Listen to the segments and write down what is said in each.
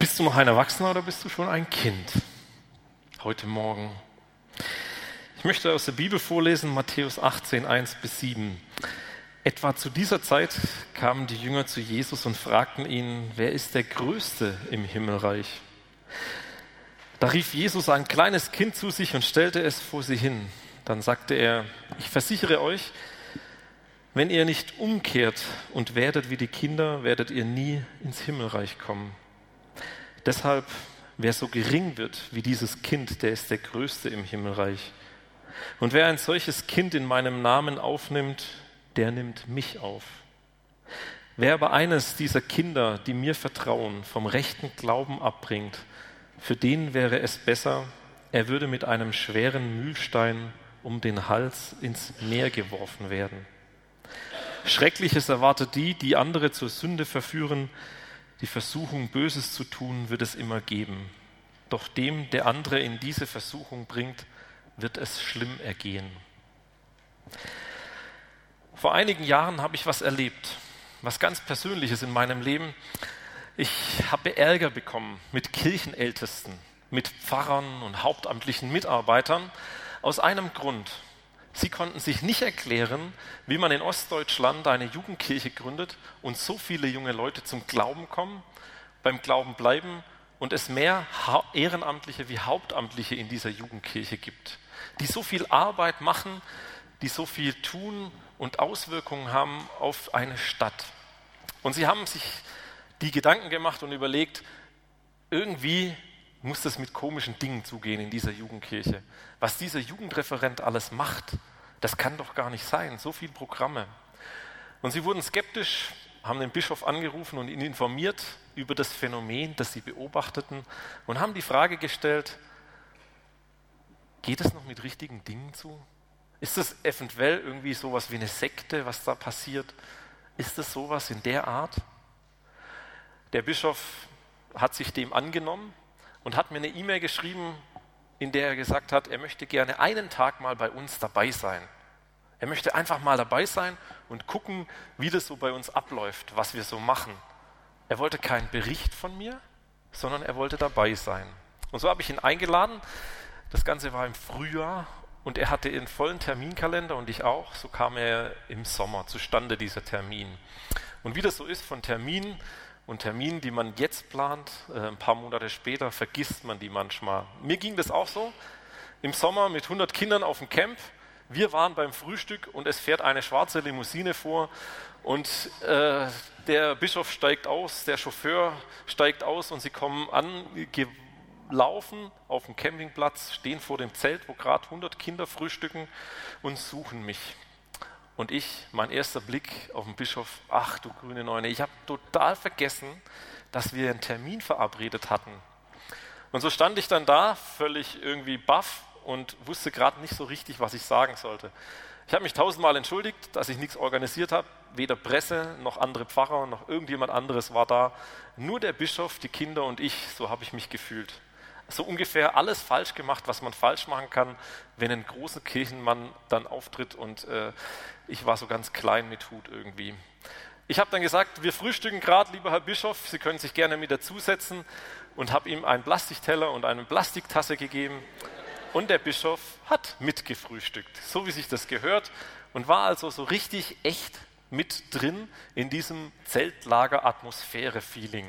Bist du noch ein Erwachsener oder bist du schon ein Kind? Heute Morgen. Ich möchte aus der Bibel vorlesen, Matthäus 18, 1 bis 7. Etwa zu dieser Zeit kamen die Jünger zu Jesus und fragten ihn, wer ist der Größte im Himmelreich? Da rief Jesus ein kleines Kind zu sich und stellte es vor sie hin. Dann sagte er, ich versichere euch, wenn ihr nicht umkehrt und werdet wie die Kinder, werdet ihr nie ins Himmelreich kommen. Deshalb, wer so gering wird wie dieses Kind, der ist der Größte im Himmelreich. Und wer ein solches Kind in meinem Namen aufnimmt, der nimmt mich auf. Wer aber eines dieser Kinder, die mir vertrauen, vom rechten Glauben abbringt, für den wäre es besser, er würde mit einem schweren Mühlstein um den Hals ins Meer geworfen werden. Schreckliches erwartet die, die andere zur Sünde verführen. Die Versuchung, Böses zu tun, wird es immer geben. Doch dem, der andere in diese Versuchung bringt, wird es schlimm ergehen. Vor einigen Jahren habe ich was erlebt, was ganz Persönliches in meinem Leben. Ich habe Ärger bekommen mit Kirchenältesten, mit Pfarrern und hauptamtlichen Mitarbeitern aus einem Grund. Sie konnten sich nicht erklären, wie man in Ostdeutschland eine Jugendkirche gründet und so viele junge Leute zum Glauben kommen, beim Glauben bleiben und es mehr Ehrenamtliche wie Hauptamtliche in dieser Jugendkirche gibt, die so viel Arbeit machen, die so viel tun und Auswirkungen haben auf eine Stadt. Und sie haben sich die Gedanken gemacht und überlegt, irgendwie muss das mit komischen Dingen zugehen in dieser Jugendkirche. Was dieser Jugendreferent alles macht, das kann doch gar nicht sein. So viele Programme. Und sie wurden skeptisch, haben den Bischof angerufen und ihn informiert über das Phänomen, das sie beobachteten und haben die Frage gestellt, geht es noch mit richtigen Dingen zu? Ist das eventuell irgendwie sowas wie eine Sekte, was da passiert? Ist das sowas in der Art? Der Bischof hat sich dem angenommen und hat mir eine E-Mail geschrieben, in der er gesagt hat, er möchte gerne einen Tag mal bei uns dabei sein. Er möchte einfach mal dabei sein und gucken, wie das so bei uns abläuft, was wir so machen. Er wollte keinen Bericht von mir, sondern er wollte dabei sein. Und so habe ich ihn eingeladen. Das Ganze war im Frühjahr und er hatte einen vollen Terminkalender und ich auch. So kam er im Sommer zustande, dieser Termin. Und wie das so ist von Terminen, und Terminen, die man jetzt plant, äh, ein paar Monate später, vergisst man die manchmal. Mir ging das auch so. Im Sommer mit 100 Kindern auf dem Camp. Wir waren beim Frühstück und es fährt eine schwarze Limousine vor und äh, der Bischof steigt aus, der Chauffeur steigt aus und sie kommen angelaufen auf dem Campingplatz, stehen vor dem Zelt, wo gerade 100 Kinder frühstücken und suchen mich. Und ich, mein erster Blick auf den Bischof, ach du grüne Neune, ich habe total vergessen, dass wir einen Termin verabredet hatten. Und so stand ich dann da, völlig irgendwie baff und wusste gerade nicht so richtig, was ich sagen sollte. Ich habe mich tausendmal entschuldigt, dass ich nichts organisiert habe. Weder Presse noch andere Pfarrer noch irgendjemand anderes war da. Nur der Bischof, die Kinder und ich, so habe ich mich gefühlt so ungefähr alles falsch gemacht, was man falsch machen kann, wenn ein großer Kirchenmann dann auftritt und äh, ich war so ganz klein mit Hut irgendwie. Ich habe dann gesagt, wir frühstücken gerade, lieber Herr Bischof, Sie können sich gerne mit dazusetzen und habe ihm einen Plastikteller und eine Plastiktasse gegeben und der Bischof hat mitgefrühstückt, so wie sich das gehört und war also so richtig echt mit drin in diesem Zeltlager-Atmosphäre-Feeling.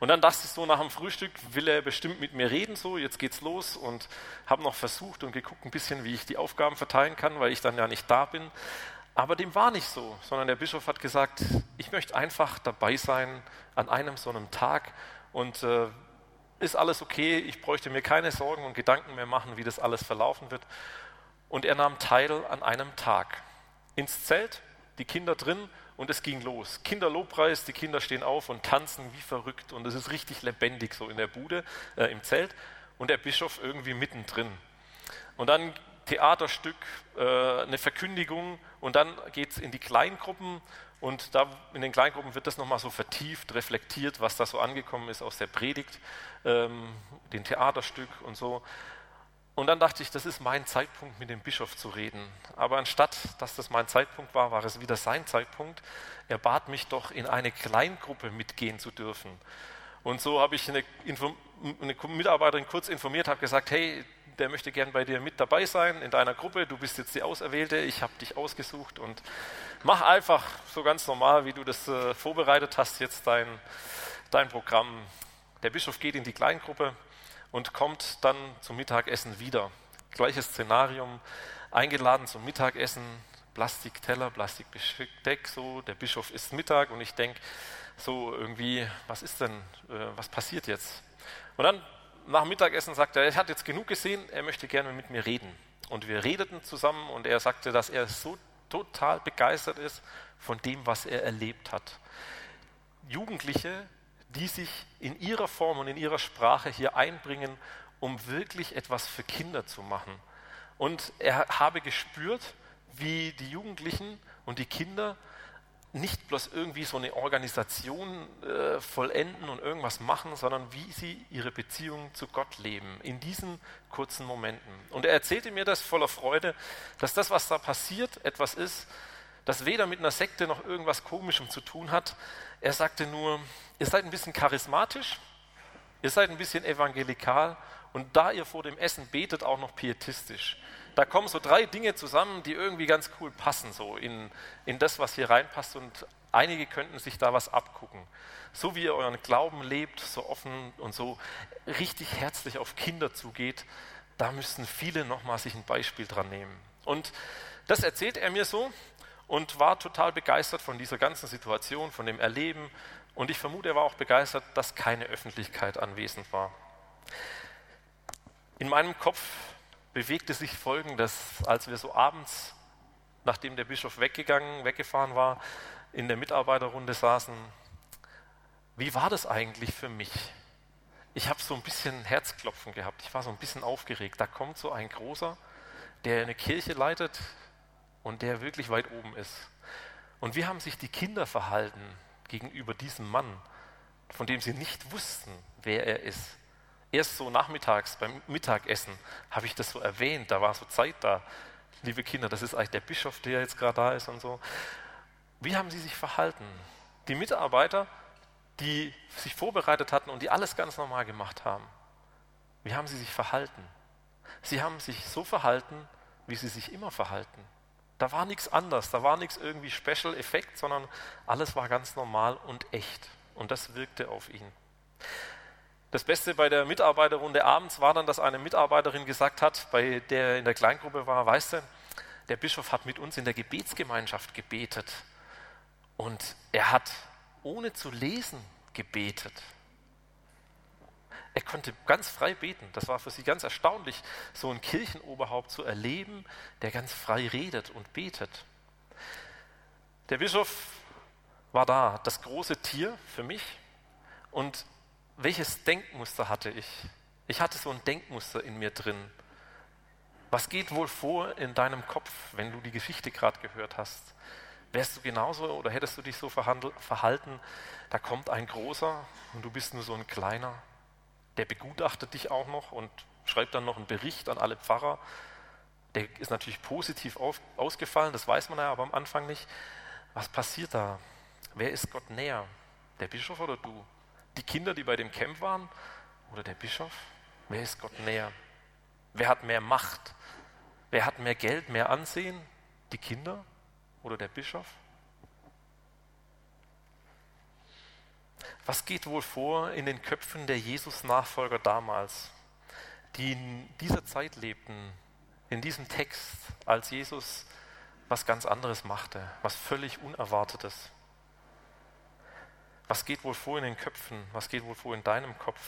Und dann dachte ich so nach dem Frühstück, will er bestimmt mit mir reden, so, jetzt geht's los und habe noch versucht und geguckt ein bisschen, wie ich die Aufgaben verteilen kann, weil ich dann ja nicht da bin. Aber dem war nicht so, sondern der Bischof hat gesagt, ich möchte einfach dabei sein an einem so einem Tag und äh, ist alles okay, ich bräuchte mir keine Sorgen und Gedanken mehr machen, wie das alles verlaufen wird. Und er nahm teil an einem Tag. Ins Zelt, die Kinder drin und es ging los. Kinderlobpreis, die Kinder stehen auf und tanzen wie verrückt und es ist richtig lebendig so in der Bude, äh, im Zelt und der Bischof irgendwie mittendrin. Und dann Theaterstück, äh, eine Verkündigung und dann geht es in die Kleingruppen und da in den Kleingruppen wird das nochmal so vertieft, reflektiert, was da so angekommen ist aus der Predigt, ähm, den Theaterstück und so. Und dann dachte ich, das ist mein Zeitpunkt, mit dem Bischof zu reden. Aber anstatt, dass das mein Zeitpunkt war, war es wieder sein Zeitpunkt. Er bat mich doch, in eine Kleingruppe mitgehen zu dürfen. Und so habe ich eine, eine Mitarbeiterin kurz informiert, habe gesagt, hey, der möchte gern bei dir mit dabei sein in deiner Gruppe. Du bist jetzt die Auserwählte, ich habe dich ausgesucht und mach einfach so ganz normal, wie du das äh, vorbereitet hast, jetzt dein, dein Programm. Der Bischof geht in die Kleingruppe und kommt dann zum Mittagessen wieder. Gleiches Szenarium, eingeladen zum Mittagessen, Plastikteller, Plastikbesteck, so, der Bischof isst Mittag und ich denke, so irgendwie, was ist denn, äh, was passiert jetzt? Und dann nach Mittagessen sagte er, er hat jetzt genug gesehen, er möchte gerne mit mir reden. Und wir redeten zusammen und er sagte, dass er so total begeistert ist von dem, was er erlebt hat. Jugendliche, die sich in ihrer Form und in ihrer Sprache hier einbringen, um wirklich etwas für Kinder zu machen. Und er habe gespürt, wie die Jugendlichen und die Kinder nicht bloß irgendwie so eine Organisation äh, vollenden und irgendwas machen, sondern wie sie ihre Beziehung zu Gott leben, in diesen kurzen Momenten. Und er erzählte mir das voller Freude, dass das, was da passiert, etwas ist, das weder mit einer Sekte noch irgendwas Komischem zu tun hat. Er sagte nur, ihr seid ein bisschen charismatisch, ihr seid ein bisschen evangelikal und da ihr vor dem Essen betet, auch noch pietistisch da kommen so drei Dinge zusammen, die irgendwie ganz cool passen, so in, in das, was hier reinpasst. Und einige könnten sich da was abgucken. So wie ihr euren Glauben lebt, so offen und so richtig herzlich auf Kinder zugeht, da müssten viele nochmal sich ein Beispiel dran nehmen. Und das erzählt er mir so und war total begeistert von dieser ganzen Situation, von dem Erleben. Und ich vermute, er war auch begeistert, dass keine Öffentlichkeit anwesend war. In meinem Kopf bewegte sich Folgendes, als wir so abends, nachdem der Bischof weggegangen, weggefahren war, in der Mitarbeiterrunde saßen. Wie war das eigentlich für mich? Ich habe so ein bisschen Herzklopfen gehabt. Ich war so ein bisschen aufgeregt. Da kommt so ein großer, der eine Kirche leitet und der wirklich weit oben ist. Und wie haben sich die Kinder verhalten gegenüber diesem Mann, von dem sie nicht wussten, wer er ist? erst so nachmittags beim Mittagessen habe ich das so erwähnt, da war so Zeit da. Liebe Kinder, das ist eigentlich der Bischof, der jetzt gerade da ist und so. Wie haben sie sich verhalten? Die Mitarbeiter, die sich vorbereitet hatten und die alles ganz normal gemacht haben. Wie haben sie sich verhalten? Sie haben sich so verhalten, wie sie sich immer verhalten. Da war nichts anders, da war nichts irgendwie Special Effekt, sondern alles war ganz normal und echt. Und das wirkte auf ihn. Das Beste bei der Mitarbeiterrunde abends war dann, dass eine Mitarbeiterin gesagt hat, bei der in der Kleingruppe war, weißt du, der Bischof hat mit uns in der Gebetsgemeinschaft gebetet und er hat ohne zu lesen gebetet. Er konnte ganz frei beten. Das war für sie ganz erstaunlich, so ein Kirchenoberhaupt zu erleben, der ganz frei redet und betet. Der Bischof war da, das große Tier für mich. Und welches Denkmuster hatte ich? Ich hatte so ein Denkmuster in mir drin. Was geht wohl vor in deinem Kopf, wenn du die Geschichte gerade gehört hast? Wärst du genauso oder hättest du dich so verhalten, da kommt ein großer und du bist nur so ein kleiner, der begutachtet dich auch noch und schreibt dann noch einen Bericht an alle Pfarrer. Der ist natürlich positiv auf, ausgefallen, das weiß man ja aber am Anfang nicht. Was passiert da? Wer ist Gott näher? Der Bischof oder du? Die Kinder, die bei dem Camp waren oder der Bischof? Wer ist Gott näher? Wer hat mehr Macht? Wer hat mehr Geld, mehr Ansehen? Die Kinder oder der Bischof? Was geht wohl vor in den Köpfen der Jesus-Nachfolger damals, die in dieser Zeit lebten, in diesem Text, als Jesus was ganz anderes machte, was völlig Unerwartetes? Was geht wohl vor in den Köpfen? Was geht wohl vor in deinem Kopf?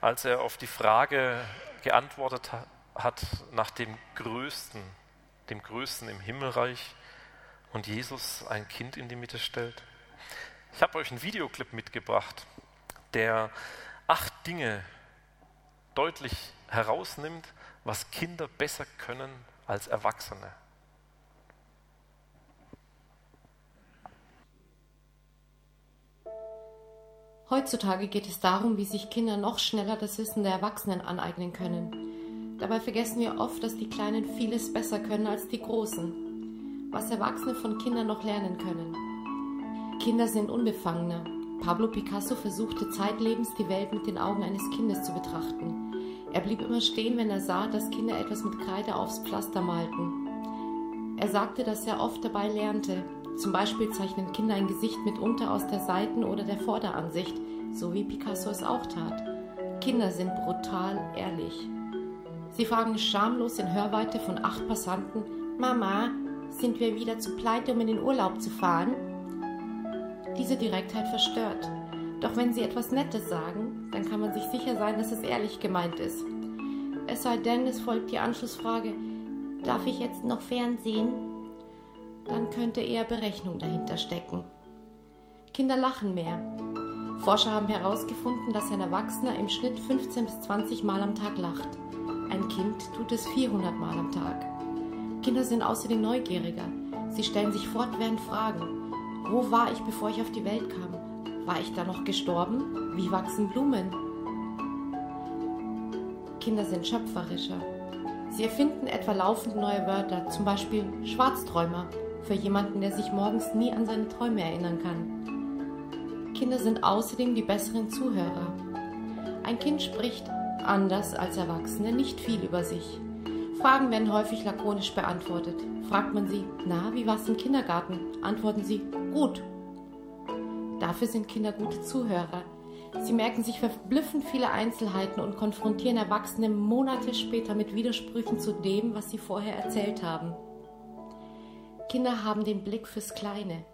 Als er auf die Frage geantwortet hat nach dem Größten, dem Größten im Himmelreich und Jesus ein Kind in die Mitte stellt. Ich habe euch einen Videoclip mitgebracht, der acht Dinge deutlich herausnimmt, was Kinder besser können als Erwachsene. Heutzutage geht es darum, wie sich Kinder noch schneller das Wissen der Erwachsenen aneignen können. Dabei vergessen wir oft, dass die Kleinen vieles besser können als die Großen. Was Erwachsene von Kindern noch lernen können. Kinder sind unbefangener. Pablo Picasso versuchte zeitlebens die Welt mit den Augen eines Kindes zu betrachten. Er blieb immer stehen, wenn er sah, dass Kinder etwas mit Kreide aufs Pflaster malten. Er sagte, dass er oft dabei lernte. Zum Beispiel zeichnen Kinder ein Gesicht mitunter aus der Seiten- oder der Vorderansicht, so wie Picasso es auch tat. Kinder sind brutal ehrlich. Sie fragen schamlos in Hörweite von acht Passanten: Mama, sind wir wieder zu pleite, um in den Urlaub zu fahren? Diese Direktheit verstört. Doch wenn sie etwas Nettes sagen, dann kann man sich sicher sein, dass es ehrlich gemeint ist. Es sei denn, es folgt die Anschlussfrage, darf ich jetzt noch Fernsehen? Dann könnte eher Berechnung dahinter stecken. Kinder lachen mehr. Forscher haben herausgefunden, dass ein Erwachsener im Schnitt 15 bis 20 Mal am Tag lacht. Ein Kind tut es 400 Mal am Tag. Kinder sind außerdem neugieriger. Sie stellen sich fortwährend Fragen. Wo war ich, bevor ich auf die Welt kam? War ich da noch gestorben? Wie wachsen Blumen? Kinder sind schöpferischer. Sie erfinden etwa laufend neue Wörter, zum Beispiel Schwarzträumer, für jemanden, der sich morgens nie an seine Träume erinnern kann. Kinder sind außerdem die besseren Zuhörer. Ein Kind spricht, anders als Erwachsene, nicht viel über sich. Fragen werden häufig lakonisch beantwortet. Fragt man sie, na, wie war's im Kindergarten? Antworten sie, gut. Dafür sind Kinder gute Zuhörer. Sie merken sich verblüffend viele Einzelheiten und konfrontieren Erwachsene Monate später mit Widersprüchen zu dem, was sie vorher erzählt haben. Kinder haben den Blick fürs Kleine.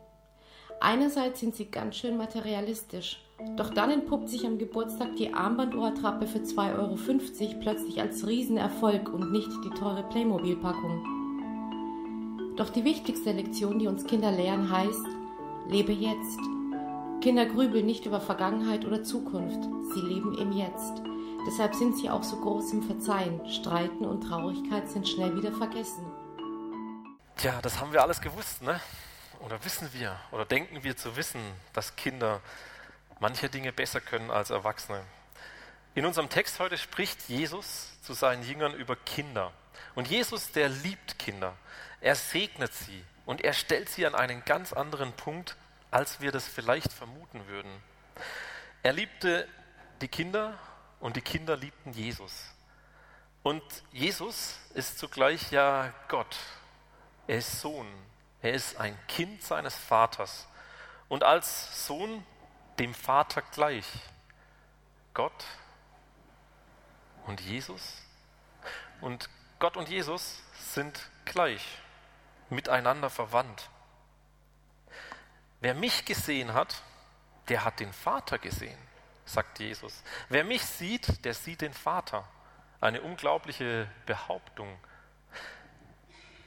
Einerseits sind sie ganz schön materialistisch, doch dann entpuppt sich am Geburtstag die Armbanduhrtrappe für 2,50 Euro plötzlich als Riesenerfolg und nicht die teure Playmobil-Packung. Doch die wichtigste Lektion, die uns Kinder lehren, heißt, lebe jetzt. Kinder grübeln nicht über Vergangenheit oder Zukunft, sie leben im Jetzt. Deshalb sind sie auch so groß im Verzeihen. Streiten und Traurigkeit sind schnell wieder vergessen. Tja, das haben wir alles gewusst, ne? Oder wissen wir oder denken wir zu wissen, dass Kinder manche Dinge besser können als Erwachsene. In unserem Text heute spricht Jesus zu seinen Jüngern über Kinder. Und Jesus, der liebt Kinder. Er segnet sie und er stellt sie an einen ganz anderen Punkt, als wir das vielleicht vermuten würden. Er liebte die Kinder und die Kinder liebten Jesus. Und Jesus ist zugleich ja Gott. Er ist Sohn. Er ist ein Kind seines Vaters. Und als Sohn dem Vater gleich. Gott und Jesus. Und Gott und Jesus sind gleich, miteinander verwandt. Wer mich gesehen hat, der hat den Vater gesehen, sagt Jesus. Wer mich sieht, der sieht den Vater. Eine unglaubliche Behauptung.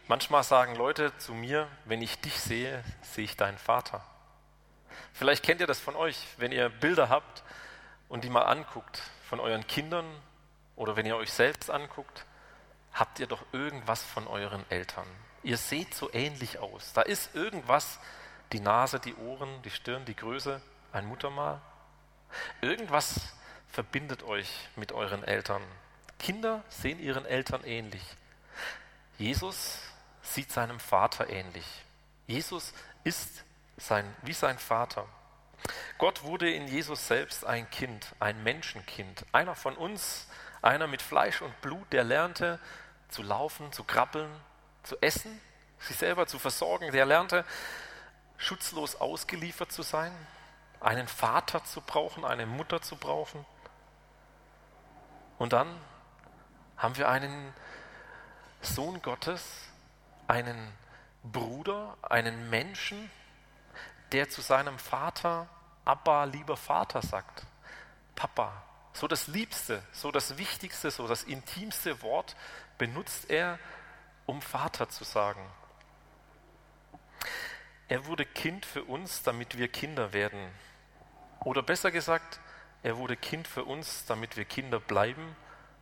Manchmal sagen Leute zu mir, wenn ich dich sehe, sehe ich deinen Vater. Vielleicht kennt ihr das von euch, wenn ihr Bilder habt und die mal anguckt von euren Kindern oder wenn ihr euch selbst anguckt, habt ihr doch irgendwas von euren Eltern. Ihr seht so ähnlich aus. Da ist irgendwas, die Nase, die Ohren, die Stirn, die Größe, ein Muttermal. Irgendwas verbindet euch mit euren Eltern. Kinder sehen ihren Eltern ähnlich. Jesus sieht seinem Vater ähnlich. Jesus ist sein, wie sein Vater. Gott wurde in Jesus selbst ein Kind, ein Menschenkind, einer von uns, einer mit Fleisch und Blut, der lernte zu laufen, zu krabbeln, zu essen, sich selber zu versorgen, der lernte schutzlos ausgeliefert zu sein, einen Vater zu brauchen, eine Mutter zu brauchen. Und dann haben wir einen Sohn Gottes, einen Bruder, einen Menschen, der zu seinem Vater, Abba, lieber Vater sagt, Papa. So das Liebste, so das Wichtigste, so das intimste Wort benutzt er, um Vater zu sagen. Er wurde Kind für uns, damit wir Kinder werden. Oder besser gesagt, er wurde Kind für uns, damit wir Kinder bleiben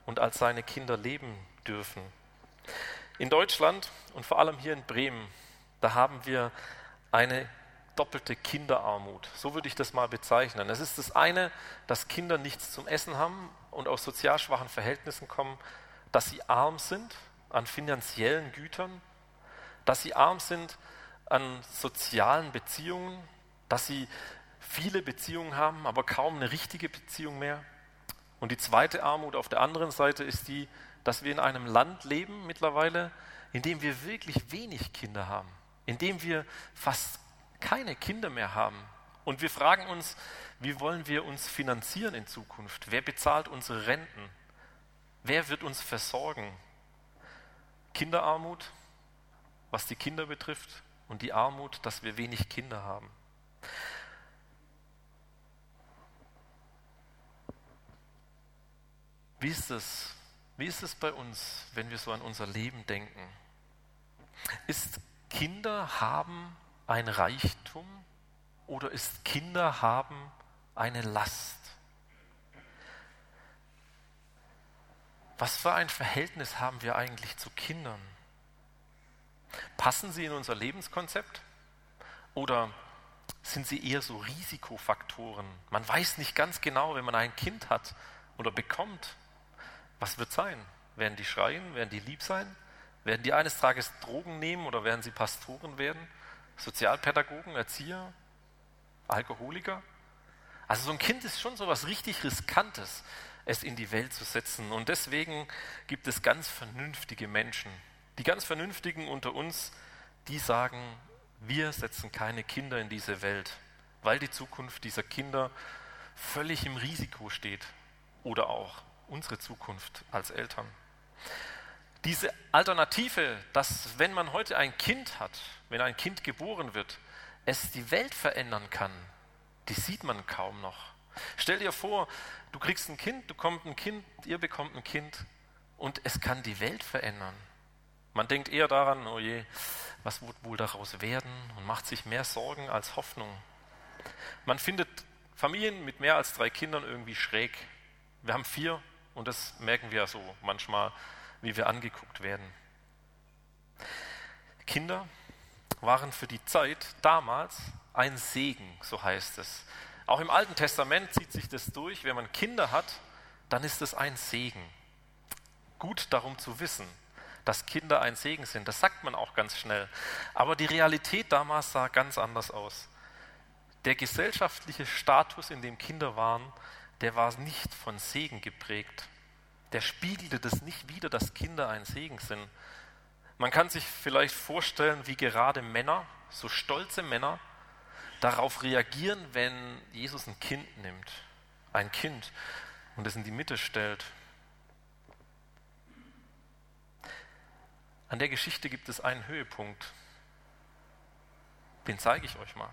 und als seine Kinder leben dürfen. In Deutschland und vor allem hier in Bremen, da haben wir eine doppelte Kinderarmut. So würde ich das mal bezeichnen. Es ist das eine, dass Kinder nichts zum Essen haben und aus sozial schwachen Verhältnissen kommen, dass sie arm sind an finanziellen Gütern, dass sie arm sind an sozialen Beziehungen, dass sie viele Beziehungen haben, aber kaum eine richtige Beziehung mehr. Und die zweite Armut auf der anderen Seite ist die, dass wir in einem Land leben mittlerweile, in dem wir wirklich wenig Kinder haben, in dem wir fast keine Kinder mehr haben. Und wir fragen uns, wie wollen wir uns finanzieren in Zukunft? Wer bezahlt unsere Renten? Wer wird uns versorgen? Kinderarmut, was die Kinder betrifft, und die Armut, dass wir wenig Kinder haben. Wie ist es? Wie ist es bei uns, wenn wir so an unser Leben denken? Ist Kinder haben ein Reichtum oder ist Kinder haben eine Last? Was für ein Verhältnis haben wir eigentlich zu Kindern? Passen sie in unser Lebenskonzept oder sind sie eher so Risikofaktoren? Man weiß nicht ganz genau, wenn man ein Kind hat oder bekommt, was wird sein? Werden die schreien? Werden die lieb sein? Werden die eines Tages Drogen nehmen oder werden sie Pastoren werden? Sozialpädagogen, Erzieher, Alkoholiker? Also so ein Kind ist schon so was richtig Riskantes, es in die Welt zu setzen. Und deswegen gibt es ganz vernünftige Menschen. Die ganz Vernünftigen unter uns, die sagen, wir setzen keine Kinder in diese Welt, weil die Zukunft dieser Kinder völlig im Risiko steht. Oder auch unsere Zukunft als Eltern. Diese Alternative, dass wenn man heute ein Kind hat, wenn ein Kind geboren wird, es die Welt verändern kann, die sieht man kaum noch. Stell dir vor, du kriegst ein Kind, du bekommst ein Kind, ihr bekommt ein Kind und es kann die Welt verändern. Man denkt eher daran, oh je, was wird wohl daraus werden und macht sich mehr Sorgen als Hoffnung. Man findet Familien mit mehr als drei Kindern irgendwie schräg. Wir haben vier und das merken wir so manchmal, wie wir angeguckt werden. Kinder waren für die Zeit damals ein Segen, so heißt es. Auch im Alten Testament zieht sich das durch. Wenn man Kinder hat, dann ist es ein Segen. Gut darum zu wissen, dass Kinder ein Segen sind. Das sagt man auch ganz schnell. Aber die Realität damals sah ganz anders aus. Der gesellschaftliche Status, in dem Kinder waren, der war nicht von Segen geprägt. Der spiegelte das nicht wider, dass Kinder ein Segen sind. Man kann sich vielleicht vorstellen, wie gerade Männer, so stolze Männer, darauf reagieren, wenn Jesus ein Kind nimmt, ein Kind, und es in die Mitte stellt. An der Geschichte gibt es einen Höhepunkt. Den zeige ich euch mal.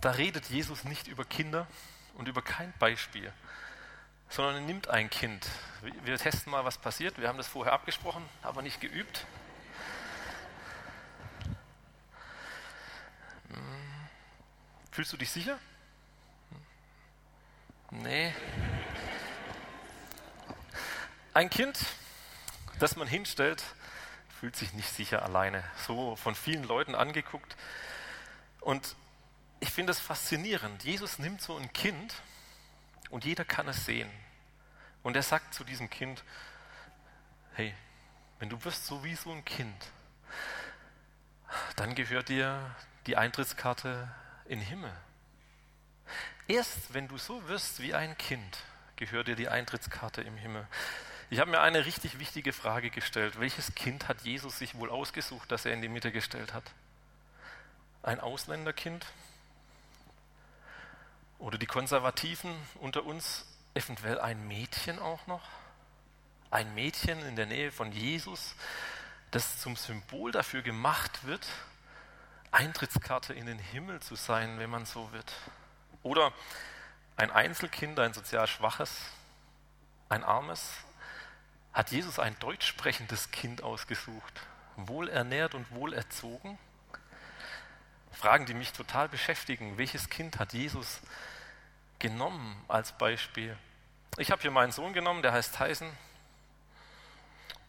Da redet Jesus nicht über Kinder, und über kein Beispiel, sondern er nimmt ein Kind. Wir testen mal, was passiert. Wir haben das vorher abgesprochen, aber nicht geübt. Hm. Fühlst du dich sicher? Nee. Ein Kind, das man hinstellt, fühlt sich nicht sicher alleine. So von vielen Leuten angeguckt. Und ich finde es faszinierend. Jesus nimmt so ein Kind und jeder kann es sehen. Und er sagt zu diesem Kind, hey, wenn du wirst so wie so ein Kind, dann gehört dir die Eintrittskarte in den Himmel. Erst wenn du so wirst wie ein Kind, gehört dir die Eintrittskarte im Himmel. Ich habe mir eine richtig wichtige Frage gestellt. Welches Kind hat Jesus sich wohl ausgesucht, das er in die Mitte gestellt hat? Ein Ausländerkind? Oder die Konservativen unter uns, eventuell ein Mädchen auch noch? Ein Mädchen in der Nähe von Jesus, das zum Symbol dafür gemacht wird, Eintrittskarte in den Himmel zu sein, wenn man so wird. Oder ein Einzelkind, ein sozial schwaches, ein armes, hat Jesus ein deutsch sprechendes Kind ausgesucht, wohlernährt und wohlerzogen? Fragen, die mich total beschäftigen. Welches Kind hat Jesus genommen als Beispiel. Ich habe hier meinen Sohn genommen, der heißt Tyson.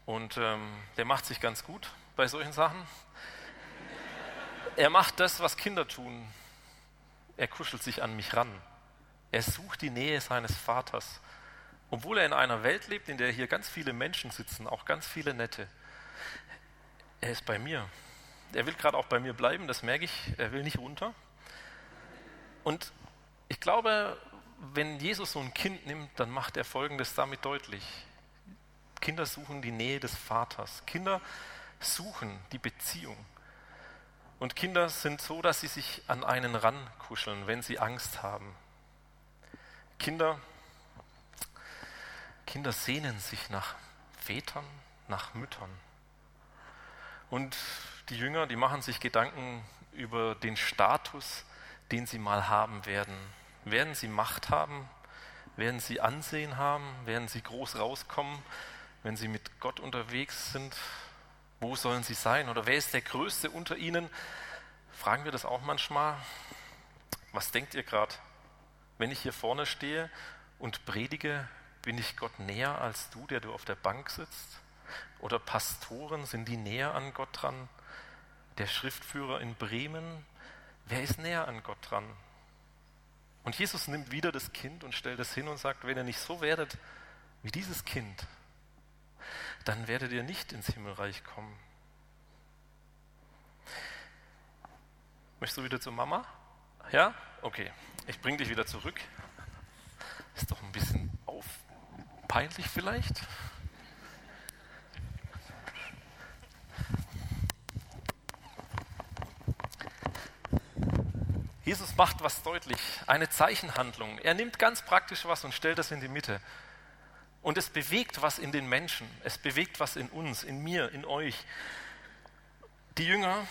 Und ähm, der macht sich ganz gut bei solchen Sachen. Er macht das, was Kinder tun. Er kuschelt sich an mich ran. Er sucht die Nähe seines Vaters. Obwohl er in einer Welt lebt, in der hier ganz viele Menschen sitzen, auch ganz viele nette. Er ist bei mir. Er will gerade auch bei mir bleiben, das merke ich. Er will nicht runter. Und ich glaube, wenn Jesus so ein Kind nimmt, dann macht er Folgendes damit deutlich. Kinder suchen die Nähe des Vaters. Kinder suchen die Beziehung. Und Kinder sind so, dass sie sich an einen rankuscheln, wenn sie Angst haben. Kinder, Kinder sehnen sich nach Vätern, nach Müttern. Und die Jünger, die machen sich Gedanken über den Status, den sie mal haben werden. Werden sie Macht haben? Werden sie Ansehen haben? Werden sie groß rauskommen, wenn sie mit Gott unterwegs sind? Wo sollen sie sein? Oder wer ist der Größte unter ihnen? Fragen wir das auch manchmal. Was denkt ihr gerade? Wenn ich hier vorne stehe und predige, bin ich Gott näher als du, der du auf der Bank sitzt? Oder Pastoren, sind die näher an Gott dran? Der Schriftführer in Bremen, wer ist näher an Gott dran? Und Jesus nimmt wieder das Kind und stellt es hin und sagt, wenn ihr nicht so werdet wie dieses Kind, dann werdet ihr nicht ins Himmelreich kommen. Möchtest du wieder zur Mama? Ja? Okay. Ich bringe dich wieder zurück. Ist doch ein bisschen auf peinlich vielleicht. Jesus macht was deutlich, eine Zeichenhandlung. Er nimmt ganz praktisch was und stellt das in die Mitte. Und es bewegt was in den Menschen, es bewegt was in uns, in mir, in euch. Die Jünger,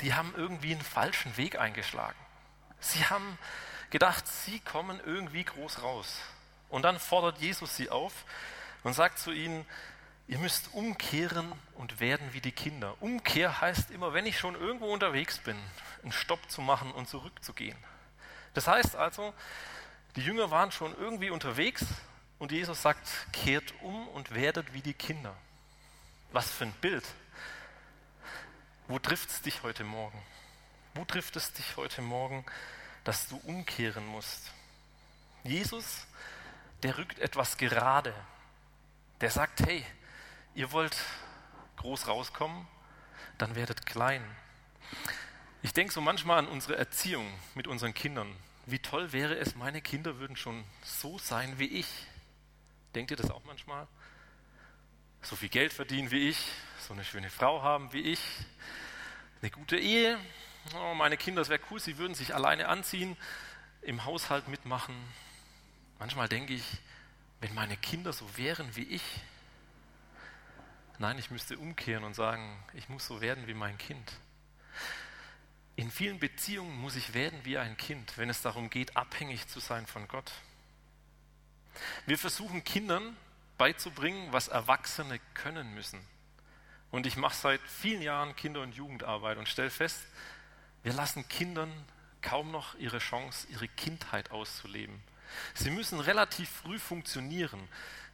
die haben irgendwie einen falschen Weg eingeschlagen. Sie haben gedacht, sie kommen irgendwie groß raus. Und dann fordert Jesus sie auf und sagt zu ihnen, ihr müsst umkehren und werden wie die Kinder. Umkehr heißt immer, wenn ich schon irgendwo unterwegs bin, einen Stopp zu machen und zurückzugehen. Das heißt also, die Jünger waren schon irgendwie unterwegs und Jesus sagt, kehrt um und werdet wie die Kinder. Was für ein Bild. Wo trifft es dich heute Morgen? Wo trifft es dich heute Morgen, dass du umkehren musst? Jesus, der rückt etwas gerade. Der sagt, hey, ihr wollt groß rauskommen, dann werdet klein. Ich denke so manchmal an unsere Erziehung mit unseren Kindern. Wie toll wäre es, meine Kinder würden schon so sein wie ich. Denkt ihr das auch manchmal? So viel Geld verdienen wie ich, so eine schöne Frau haben wie ich, eine gute Ehe. Oh, meine Kinder, es wäre cool, sie würden sich alleine anziehen, im Haushalt mitmachen. Manchmal denke ich, wenn meine Kinder so wären wie ich, nein, ich müsste umkehren und sagen, ich muss so werden wie mein Kind. In vielen Beziehungen muss ich werden wie ein Kind, wenn es darum geht, abhängig zu sein von Gott. Wir versuchen Kindern beizubringen, was Erwachsene können müssen. Und ich mache seit vielen Jahren Kinder- und Jugendarbeit und stelle fest, wir lassen Kindern kaum noch ihre Chance, ihre Kindheit auszuleben. Sie müssen relativ früh funktionieren.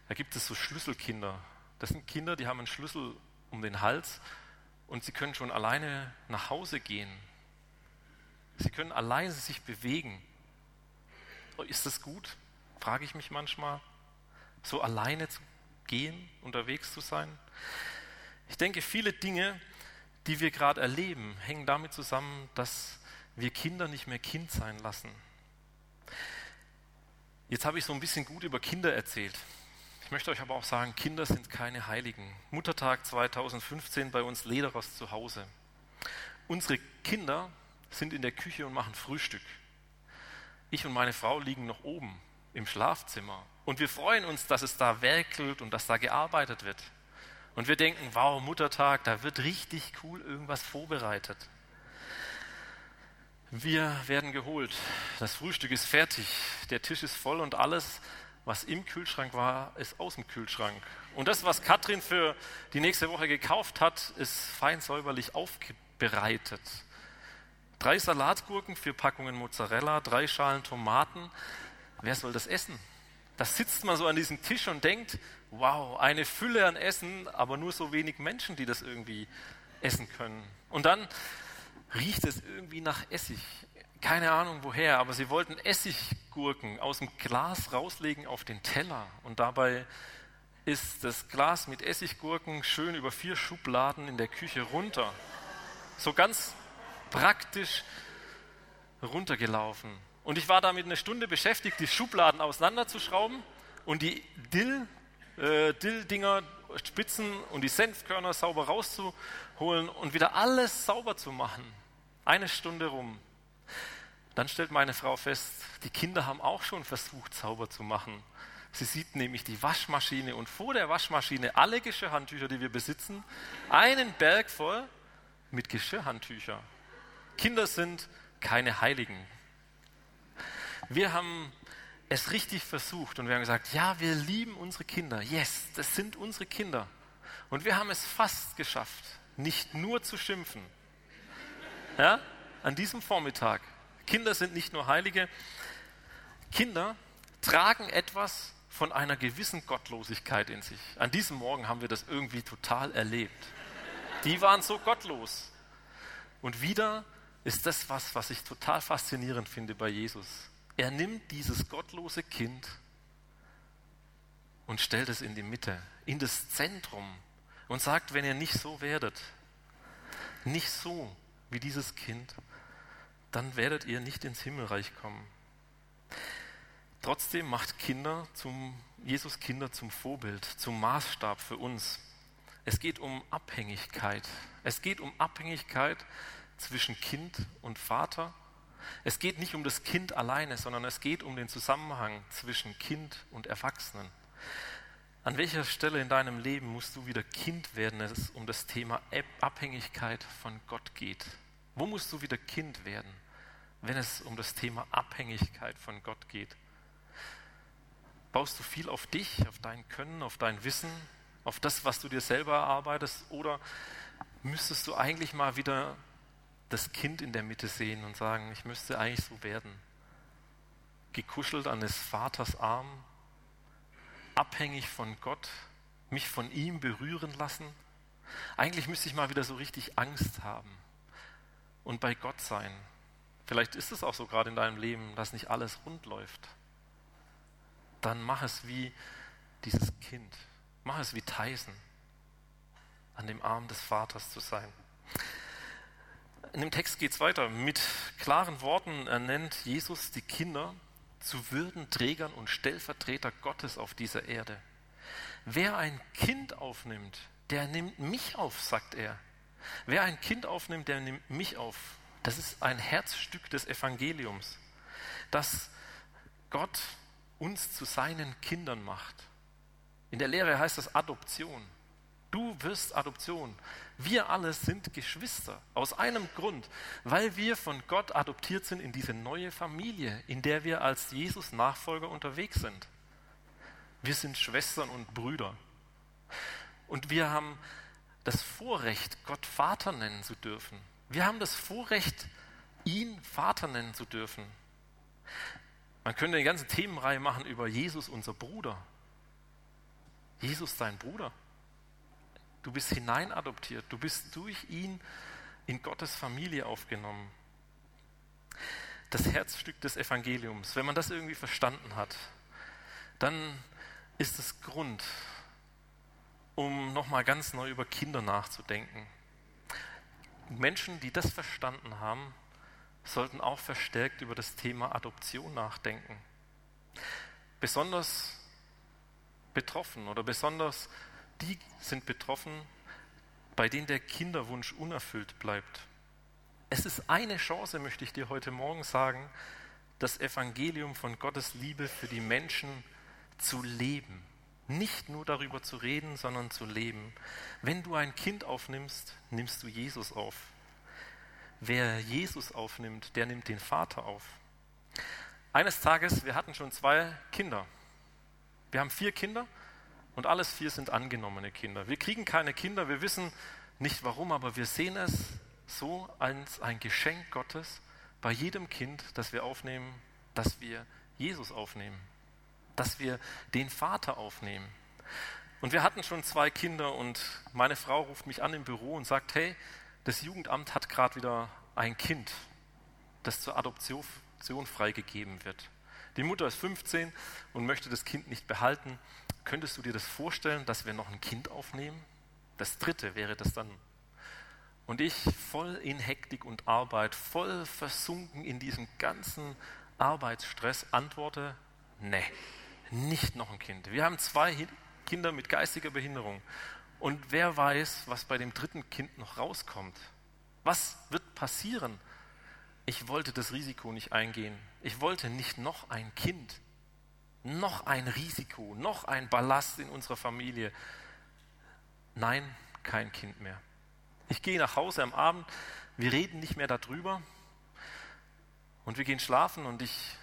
Da gibt es so Schlüsselkinder. Das sind Kinder, die haben einen Schlüssel um den Hals und sie können schon alleine nach Hause gehen. Sie können alleine sich bewegen. Ist das gut? frage ich mich manchmal, so alleine zu gehen, unterwegs zu sein. Ich denke, viele Dinge, die wir gerade erleben, hängen damit zusammen, dass wir Kinder nicht mehr Kind sein lassen. Jetzt habe ich so ein bisschen gut über Kinder erzählt. Ich möchte euch aber auch sagen, Kinder sind keine Heiligen. Muttertag 2015 bei uns Lederers zu Hause. Unsere Kinder sind in der Küche und machen Frühstück. Ich und meine Frau liegen noch oben im Schlafzimmer. Und wir freuen uns, dass es da werkelt und dass da gearbeitet wird. Und wir denken, wow, Muttertag, da wird richtig cool irgendwas vorbereitet. Wir werden geholt. Das Frühstück ist fertig. Der Tisch ist voll und alles, was im Kühlschrank war, ist aus dem Kühlschrank. Und das, was Katrin für die nächste Woche gekauft hat, ist fein säuberlich aufbereitet. Drei Salatgurken, vier Packungen Mozzarella, drei Schalen Tomaten, wer soll das essen? Da sitzt man so an diesem Tisch und denkt, wow, eine Fülle an Essen, aber nur so wenig Menschen, die das irgendwie essen können. Und dann riecht es irgendwie nach Essig. Keine Ahnung woher, aber sie wollten Essiggurken aus dem Glas rauslegen auf den Teller. Und dabei ist das Glas mit Essiggurken schön über vier Schubladen in der Küche runter. So ganz praktisch runtergelaufen. Und ich war damit eine Stunde beschäftigt, die Schubladen auseinanderzuschrauben und die Dill, äh, Dill-Dinger, Spitzen und die Senfkörner sauber rauszuholen und wieder alles sauber zu machen. Eine Stunde rum. Dann stellt meine Frau fest, die Kinder haben auch schon versucht, sauber zu machen. Sie sieht nämlich die Waschmaschine und vor der Waschmaschine alle Geschirrhandtücher, die wir besitzen, einen Berg voll mit Geschirrhandtüchern. Kinder sind keine Heiligen. Wir haben es richtig versucht und wir haben gesagt, ja, wir lieben unsere Kinder. Yes, das sind unsere Kinder. Und wir haben es fast geschafft, nicht nur zu schimpfen. Ja, an diesem Vormittag. Kinder sind nicht nur Heilige. Kinder tragen etwas von einer gewissen Gottlosigkeit in sich. An diesem Morgen haben wir das irgendwie total erlebt. Die waren so gottlos. Und wieder ist das was, was ich total faszinierend finde bei Jesus. Er nimmt dieses gottlose Kind und stellt es in die Mitte, in das Zentrum und sagt, wenn ihr nicht so werdet, nicht so wie dieses Kind, dann werdet ihr nicht ins Himmelreich kommen. Trotzdem macht Kinder zum, Jesus Kinder zum Vorbild, zum Maßstab für uns. Es geht um Abhängigkeit. Es geht um Abhängigkeit zwischen Kind und Vater. Es geht nicht um das Kind alleine, sondern es geht um den Zusammenhang zwischen Kind und Erwachsenen. An welcher Stelle in deinem Leben musst du wieder Kind werden, wenn es um das Thema Abhängigkeit von Gott geht? Wo musst du wieder Kind werden, wenn es um das Thema Abhängigkeit von Gott geht? Baust du viel auf dich, auf dein Können, auf dein Wissen, auf das, was du dir selber erarbeitest? Oder müsstest du eigentlich mal wieder das Kind in der Mitte sehen und sagen, ich müsste eigentlich so werden? Gekuschelt an des Vaters Arm, abhängig von Gott, mich von ihm berühren lassen? Eigentlich müsste ich mal wieder so richtig Angst haben und bei Gott sein. Vielleicht ist es auch so gerade in deinem Leben, dass nicht alles rund läuft dann mach es wie dieses Kind. Mach es wie Tyson, an dem Arm des Vaters zu sein. In dem Text geht es weiter. Mit klaren Worten ernennt Jesus die Kinder zu Würdenträgern und Stellvertreter Gottes auf dieser Erde. Wer ein Kind aufnimmt, der nimmt mich auf, sagt er. Wer ein Kind aufnimmt, der nimmt mich auf. Das ist ein Herzstück des Evangeliums, dass Gott uns zu seinen Kindern macht. In der Lehre heißt das Adoption. Du wirst Adoption. Wir alle sind Geschwister aus einem Grund, weil wir von Gott adoptiert sind in diese neue Familie, in der wir als Jesus Nachfolger unterwegs sind. Wir sind Schwestern und Brüder. Und wir haben das Vorrecht, Gott Vater nennen zu dürfen. Wir haben das Vorrecht, ihn Vater nennen zu dürfen. Man könnte eine ganze Themenreihe machen über Jesus, unser Bruder. Jesus, dein Bruder. Du bist hineinadoptiert. Du bist durch ihn in Gottes Familie aufgenommen. Das Herzstück des Evangeliums, wenn man das irgendwie verstanden hat, dann ist es Grund, um nochmal ganz neu über Kinder nachzudenken. Menschen, die das verstanden haben, sollten auch verstärkt über das Thema Adoption nachdenken. Besonders betroffen oder besonders die sind betroffen, bei denen der Kinderwunsch unerfüllt bleibt. Es ist eine Chance, möchte ich dir heute Morgen sagen, das Evangelium von Gottes Liebe für die Menschen zu leben. Nicht nur darüber zu reden, sondern zu leben. Wenn du ein Kind aufnimmst, nimmst du Jesus auf. Wer Jesus aufnimmt, der nimmt den Vater auf. Eines Tages, wir hatten schon zwei Kinder. Wir haben vier Kinder und alles vier sind angenommene Kinder. Wir kriegen keine Kinder, wir wissen nicht warum, aber wir sehen es so als ein Geschenk Gottes bei jedem Kind, das wir aufnehmen, dass wir Jesus aufnehmen, dass wir den Vater aufnehmen. Und wir hatten schon zwei Kinder und meine Frau ruft mich an im Büro und sagt, hey, das Jugendamt hat gerade wieder ein Kind, das zur Adoption freigegeben wird. Die Mutter ist 15 und möchte das Kind nicht behalten. Könntest du dir das vorstellen, dass wir noch ein Kind aufnehmen? Das dritte wäre das dann. Und ich voll in Hektik und Arbeit, voll versunken in diesem ganzen Arbeitsstress, antworte, nee, nicht noch ein Kind. Wir haben zwei Kinder mit geistiger Behinderung. Und wer weiß, was bei dem dritten Kind noch rauskommt. Was wird passieren? Ich wollte das Risiko nicht eingehen. Ich wollte nicht noch ein Kind, noch ein Risiko, noch ein Ballast in unserer Familie. Nein, kein Kind mehr. Ich gehe nach Hause am Abend, wir reden nicht mehr darüber und wir gehen schlafen und ich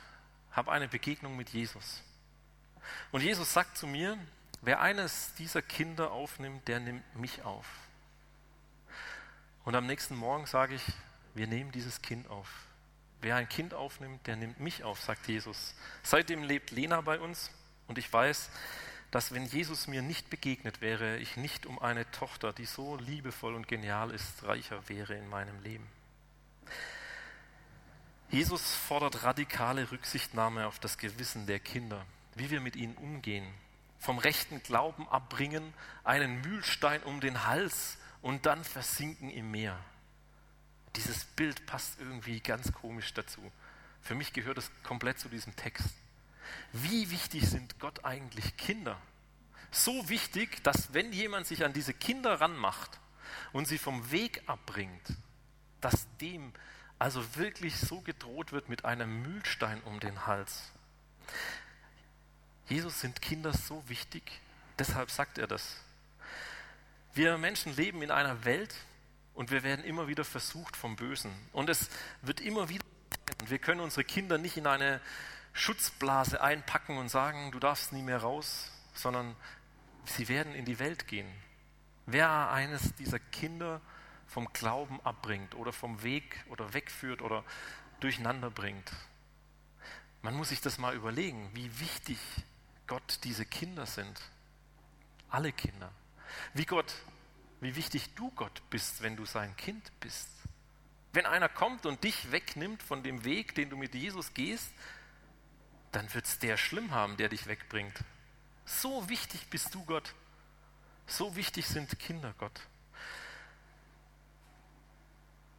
habe eine Begegnung mit Jesus. Und Jesus sagt zu mir, wer eines dieser Kinder aufnimmt, der nimmt mich auf. Und am nächsten Morgen sage ich, wir nehmen dieses Kind auf. Wer ein Kind aufnimmt, der nimmt mich auf, sagt Jesus. Seitdem lebt Lena bei uns und ich weiß, dass wenn Jesus mir nicht begegnet wäre, ich nicht um eine Tochter, die so liebevoll und genial ist, reicher wäre in meinem Leben. Jesus fordert radikale Rücksichtnahme auf das Gewissen der Kinder, wie wir mit ihnen umgehen, vom rechten Glauben abbringen, einen Mühlstein um den Hals und dann versinken im Meer. Dieses Bild passt irgendwie ganz komisch dazu. Für mich gehört es komplett zu diesem Text. Wie wichtig sind Gott eigentlich Kinder? So wichtig, dass wenn jemand sich an diese Kinder ranmacht und sie vom Weg abbringt, dass dem also wirklich so gedroht wird mit einem Mühlstein um den Hals. Jesus sind Kinder so wichtig, deshalb sagt er das. Wir Menschen leben in einer Welt und wir werden immer wieder versucht vom Bösen. Und es wird immer wieder, wir können unsere Kinder nicht in eine Schutzblase einpacken und sagen, du darfst nie mehr raus, sondern sie werden in die Welt gehen. Wer eines dieser Kinder vom Glauben abbringt oder vom Weg oder wegführt oder durcheinander bringt. Man muss sich das mal überlegen, wie wichtig Gott diese Kinder sind. Alle Kinder. Wie Gott, wie wichtig du Gott bist, wenn du sein Kind bist. Wenn einer kommt und dich wegnimmt von dem Weg, den du mit Jesus gehst, dann wird es der schlimm haben, der dich wegbringt. So wichtig bist du Gott. So wichtig sind Kinder Gott.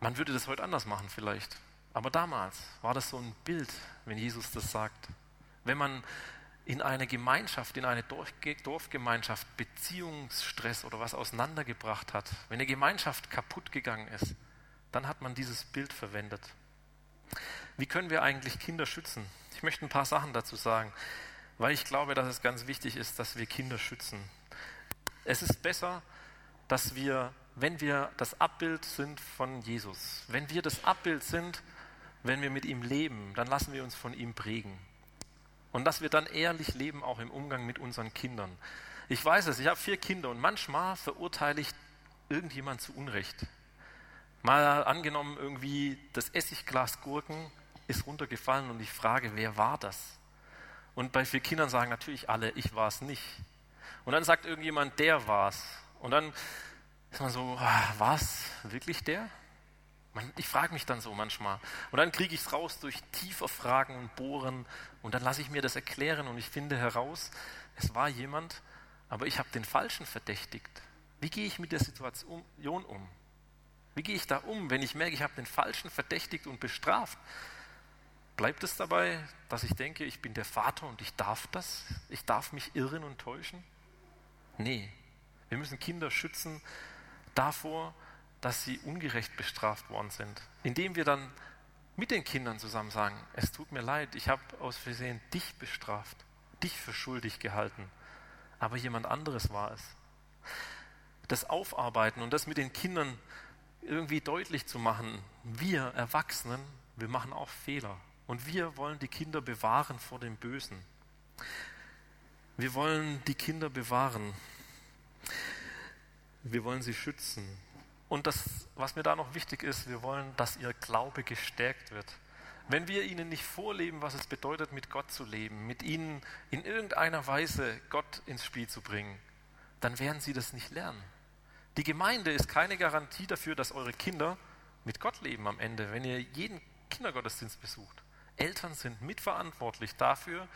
Man würde das heute anders machen vielleicht. Aber damals war das so ein Bild, wenn Jesus das sagt. Wenn man in eine Gemeinschaft, in eine Dorfgemeinschaft Beziehungsstress oder was auseinandergebracht hat, wenn eine Gemeinschaft kaputt gegangen ist, dann hat man dieses Bild verwendet. Wie können wir eigentlich Kinder schützen? Ich möchte ein paar Sachen dazu sagen, weil ich glaube, dass es ganz wichtig ist, dass wir Kinder schützen. Es ist besser, dass wir, wenn wir das Abbild sind von Jesus, wenn wir das Abbild sind, wenn wir mit ihm leben, dann lassen wir uns von ihm prägen. Und dass wir dann ehrlich leben, auch im Umgang mit unseren Kindern. Ich weiß es, ich habe vier Kinder und manchmal verurteile ich irgendjemand zu Unrecht. Mal angenommen, irgendwie das Essigglas Gurken ist runtergefallen und ich frage, wer war das? Und bei vier Kindern sagen natürlich alle, ich war es nicht. Und dann sagt irgendjemand, der war es. Und dann ist man so, ah, was? Wirklich der? Ich frage mich dann so manchmal. Und dann kriege ich es raus durch tiefer Fragen und Bohren. Und dann lasse ich mir das erklären und ich finde heraus, es war jemand, aber ich habe den Falschen verdächtigt. Wie gehe ich mit der Situation um? Wie gehe ich da um, wenn ich merke, ich habe den Falschen verdächtigt und bestraft? Bleibt es dabei, dass ich denke, ich bin der Vater und ich darf das? Ich darf mich irren und täuschen? Nee, wir müssen Kinder schützen davor, dass sie ungerecht bestraft worden sind. Indem wir dann mit den Kindern zusammen sagen, es tut mir leid, ich habe aus Versehen dich bestraft, dich für schuldig gehalten, aber jemand anderes war es. Das Aufarbeiten und das mit den Kindern irgendwie deutlich zu machen, wir Erwachsenen, wir machen auch Fehler und wir wollen die Kinder bewahren vor dem Bösen. Wir wollen die Kinder bewahren. Wir wollen sie schützen. Und das, was mir da noch wichtig ist, wir wollen, dass ihr Glaube gestärkt wird. Wenn wir ihnen nicht vorleben, was es bedeutet, mit Gott zu leben, mit ihnen in irgendeiner Weise Gott ins Spiel zu bringen, dann werden sie das nicht lernen. Die Gemeinde ist keine Garantie dafür, dass eure Kinder mit Gott leben am Ende, wenn ihr jeden Kindergottesdienst besucht. Eltern sind mitverantwortlich dafür,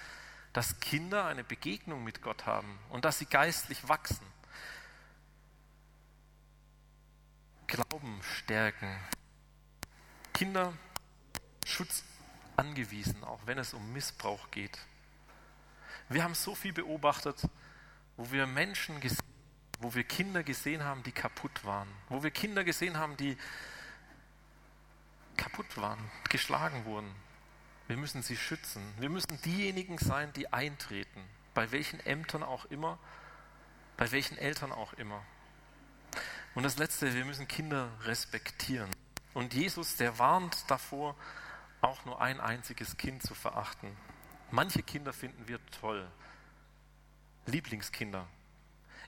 dass Kinder eine Begegnung mit Gott haben und dass sie geistlich wachsen. Glauben stärken. Kinder Schutz angewiesen, auch wenn es um Missbrauch geht. Wir haben so viel beobachtet, wo wir Menschen gesehen wo wir Kinder gesehen haben, die kaputt waren, wo wir Kinder gesehen haben, die kaputt waren, geschlagen wurden. Wir müssen sie schützen. Wir müssen diejenigen sein, die eintreten, bei welchen Ämtern auch immer, bei welchen Eltern auch immer. Und das Letzte, wir müssen Kinder respektieren. Und Jesus, der warnt davor, auch nur ein einziges Kind zu verachten. Manche Kinder finden wir toll. Lieblingskinder.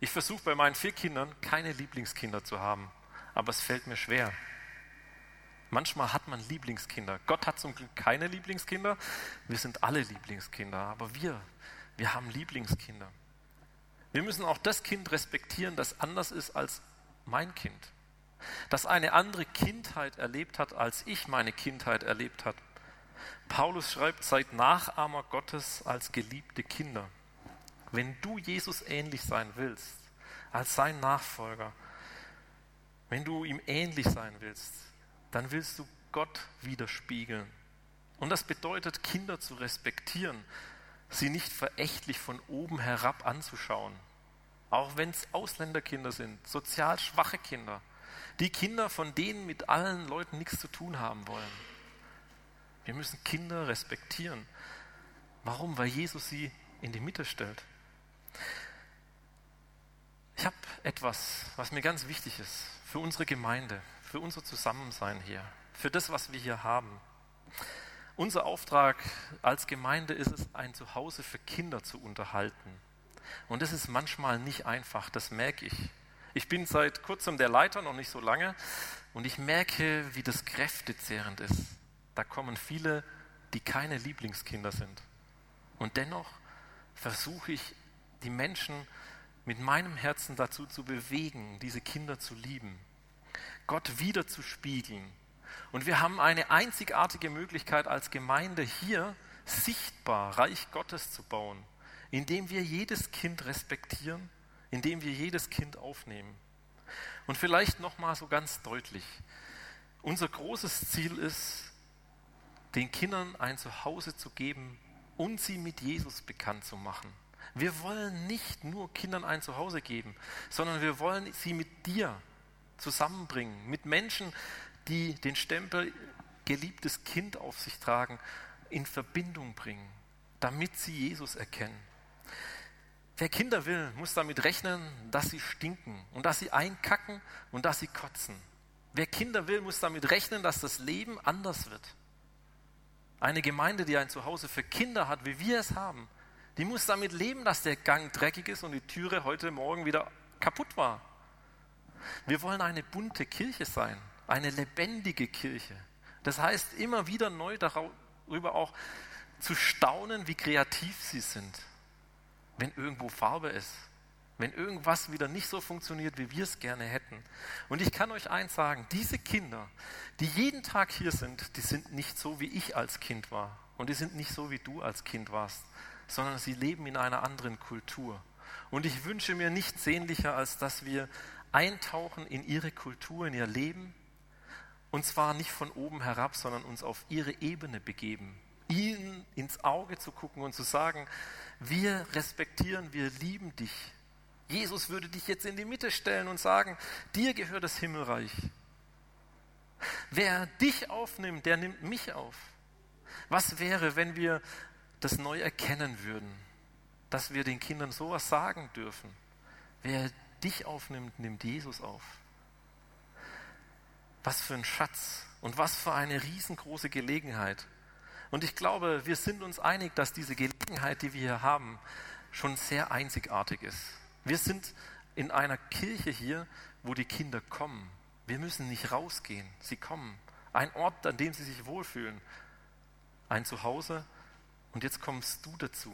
Ich versuche bei meinen vier Kindern keine Lieblingskinder zu haben, aber es fällt mir schwer. Manchmal hat man Lieblingskinder. Gott hat zum Glück keine Lieblingskinder. Wir sind alle Lieblingskinder, aber wir, wir haben Lieblingskinder. Wir müssen auch das Kind respektieren, das anders ist als mein Kind. Das eine andere Kindheit erlebt hat, als ich meine Kindheit erlebt habe. Paulus schreibt, seid Nachahmer Gottes als geliebte Kinder. Wenn du Jesus ähnlich sein willst, als sein Nachfolger, wenn du ihm ähnlich sein willst, dann willst du Gott widerspiegeln. Und das bedeutet, Kinder zu respektieren, sie nicht verächtlich von oben herab anzuschauen. Auch wenn es Ausländerkinder sind, sozial schwache Kinder, die Kinder, von denen mit allen Leuten nichts zu tun haben wollen. Wir müssen Kinder respektieren. Warum? Weil Jesus sie in die Mitte stellt. Ich habe etwas, was mir ganz wichtig ist für unsere Gemeinde, für unser Zusammensein hier, für das, was wir hier haben. Unser Auftrag als Gemeinde ist es, ein Zuhause für Kinder zu unterhalten. Und das ist manchmal nicht einfach, das merke ich. Ich bin seit kurzem der Leiter, noch nicht so lange, und ich merke, wie das kräftezehrend ist. Da kommen viele, die keine Lieblingskinder sind. Und dennoch versuche ich, die Menschen mit meinem Herzen dazu zu bewegen, diese Kinder zu lieben. Gott wieder zu spiegeln. Und wir haben eine einzigartige Möglichkeit als Gemeinde hier sichtbar Reich Gottes zu bauen, indem wir jedes Kind respektieren, indem wir jedes Kind aufnehmen. Und vielleicht noch mal so ganz deutlich: Unser großes Ziel ist, den Kindern ein Zuhause zu geben und sie mit Jesus bekannt zu machen. Wir wollen nicht nur Kindern ein Zuhause geben, sondern wir wollen sie mit dir zusammenbringen, mit Menschen, die den Stempel geliebtes Kind auf sich tragen, in Verbindung bringen, damit sie Jesus erkennen. Wer Kinder will, muss damit rechnen, dass sie stinken und dass sie einkacken und dass sie kotzen. Wer Kinder will, muss damit rechnen, dass das Leben anders wird. Eine Gemeinde, die ein Zuhause für Kinder hat, wie wir es haben, die muss damit leben, dass der Gang dreckig ist und die Türe heute Morgen wieder kaputt war. Wir wollen eine bunte Kirche sein, eine lebendige Kirche. Das heißt, immer wieder neu darüber auch zu staunen, wie kreativ sie sind, wenn irgendwo Farbe ist, wenn irgendwas wieder nicht so funktioniert, wie wir es gerne hätten. Und ich kann euch eins sagen, diese Kinder, die jeden Tag hier sind, die sind nicht so, wie ich als Kind war. Und die sind nicht so, wie du als Kind warst, sondern sie leben in einer anderen Kultur. Und ich wünsche mir nichts sehnlicher, als dass wir eintauchen in ihre Kultur, in ihr Leben, und zwar nicht von oben herab, sondern uns auf ihre Ebene begeben, ihnen ins Auge zu gucken und zu sagen, wir respektieren, wir lieben dich. Jesus würde dich jetzt in die Mitte stellen und sagen, dir gehört das Himmelreich. Wer dich aufnimmt, der nimmt mich auf. Was wäre, wenn wir das neu erkennen würden, dass wir den Kindern sowas sagen dürfen? Wer dich aufnimmt, nimmt Jesus auf. Was für ein Schatz und was für eine riesengroße Gelegenheit. Und ich glaube, wir sind uns einig, dass diese Gelegenheit, die wir hier haben, schon sehr einzigartig ist. Wir sind in einer Kirche hier, wo die Kinder kommen. Wir müssen nicht rausgehen, sie kommen. Ein Ort, an dem sie sich wohlfühlen. Ein Zuhause. Und jetzt kommst du dazu.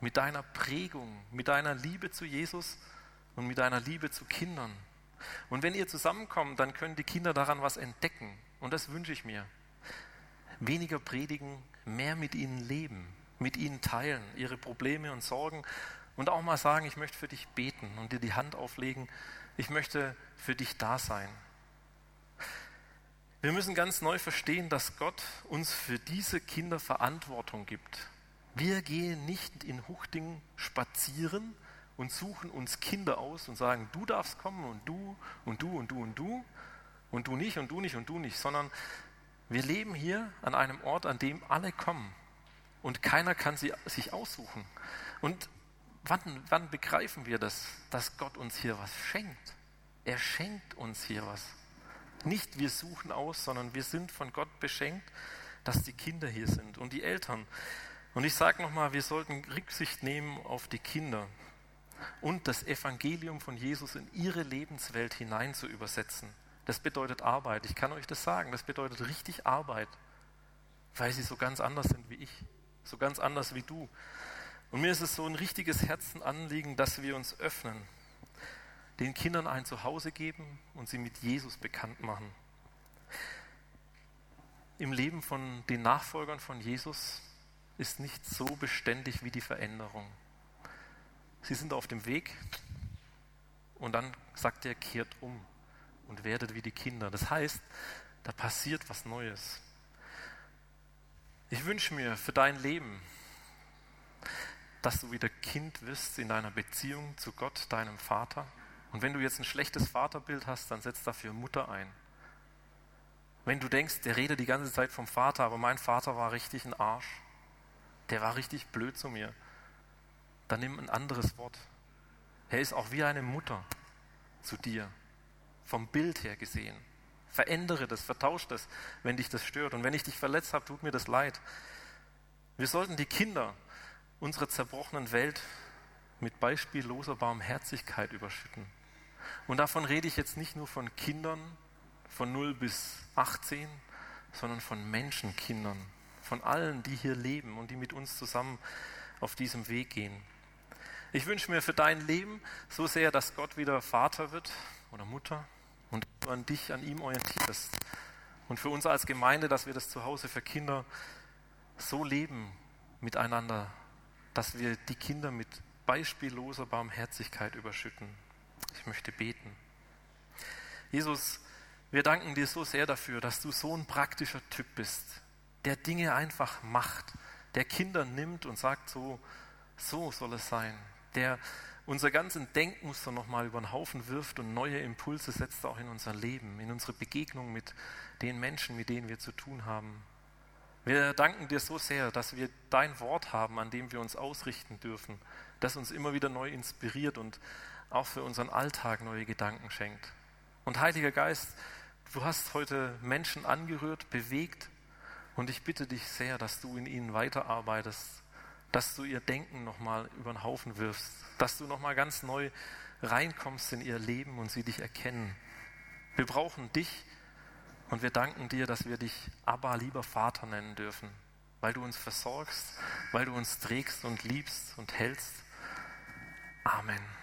Mit deiner Prägung, mit deiner Liebe zu Jesus und mit deiner Liebe zu Kindern. Und wenn ihr zusammenkommt, dann können die Kinder daran was entdecken. Und das wünsche ich mir. Weniger predigen, mehr mit ihnen leben, mit ihnen teilen, ihre Probleme und Sorgen und auch mal sagen, ich möchte für dich beten und dir die Hand auflegen. Ich möchte für dich da sein. Wir müssen ganz neu verstehen, dass Gott uns für diese Kinder Verantwortung gibt. Wir gehen nicht in Huchting spazieren und suchen uns Kinder aus und sagen, du darfst kommen und du und du und du und du und du nicht und du nicht und du nicht, sondern wir leben hier an einem Ort, an dem alle kommen und keiner kann sie sich aussuchen. Und wann, wann begreifen wir das, dass Gott uns hier was schenkt? Er schenkt uns hier was. Nicht wir suchen aus, sondern wir sind von Gott beschenkt, dass die Kinder hier sind und die Eltern. Und ich sage nochmal, wir sollten Rücksicht nehmen auf die Kinder und das Evangelium von Jesus in ihre Lebenswelt hinein zu übersetzen. Das bedeutet Arbeit. Ich kann euch das sagen. Das bedeutet richtig Arbeit, weil sie so ganz anders sind wie ich, so ganz anders wie du. Und mir ist es so ein richtiges Herzenanliegen, dass wir uns öffnen, den Kindern ein Zuhause geben und sie mit Jesus bekannt machen. Im Leben von den Nachfolgern von Jesus ist nicht so beständig wie die Veränderung. Sie sind auf dem Weg und dann sagt er, kehrt um und werdet wie die Kinder. Das heißt, da passiert was Neues. Ich wünsche mir für dein Leben, dass du wieder Kind wirst in deiner Beziehung zu Gott, deinem Vater. Und wenn du jetzt ein schlechtes Vaterbild hast, dann setz dafür Mutter ein. Wenn du denkst, der redet die ganze Zeit vom Vater, aber mein Vater war richtig ein Arsch, der war richtig blöd zu mir, dann nimm ein anderes Wort. Er ist auch wie eine Mutter zu dir, vom Bild her gesehen. Verändere das, vertausche das, wenn dich das stört. Und wenn ich dich verletzt habe, tut mir das leid. Wir sollten die Kinder unserer zerbrochenen Welt mit beispielloser Barmherzigkeit überschütten. Und davon rede ich jetzt nicht nur von Kindern von 0 bis 18, sondern von Menschenkindern, von allen, die hier leben und die mit uns zusammen auf diesem Weg gehen. Ich wünsche mir für dein Leben so sehr, dass Gott wieder Vater wird oder Mutter und an dich, an ihm orientierst. Und für uns als Gemeinde, dass wir das zu Hause für Kinder so leben miteinander, dass wir die Kinder mit beispielloser Barmherzigkeit überschütten. Ich möchte beten. Jesus, wir danken dir so sehr dafür, dass du so ein praktischer Typ bist, der Dinge einfach macht, der Kinder nimmt und sagt, so, so soll es sein, der unser ganzen Denkmuster nochmal über den Haufen wirft und neue Impulse setzt auch in unser Leben, in unsere Begegnung mit den Menschen, mit denen wir zu tun haben. Wir danken dir so sehr, dass wir dein Wort haben, an dem wir uns ausrichten dürfen, das uns immer wieder neu inspiriert und auch für unseren Alltag neue Gedanken schenkt. Und Heiliger Geist, du hast heute Menschen angerührt, bewegt und ich bitte dich sehr, dass du in ihnen weiterarbeitest, dass du ihr Denken nochmal über den Haufen wirfst, dass du nochmal ganz neu reinkommst in ihr Leben und sie dich erkennen. Wir brauchen dich und wir danken dir, dass wir dich Abba, lieber Vater nennen dürfen, weil du uns versorgst, weil du uns trägst und liebst und hältst. Amen.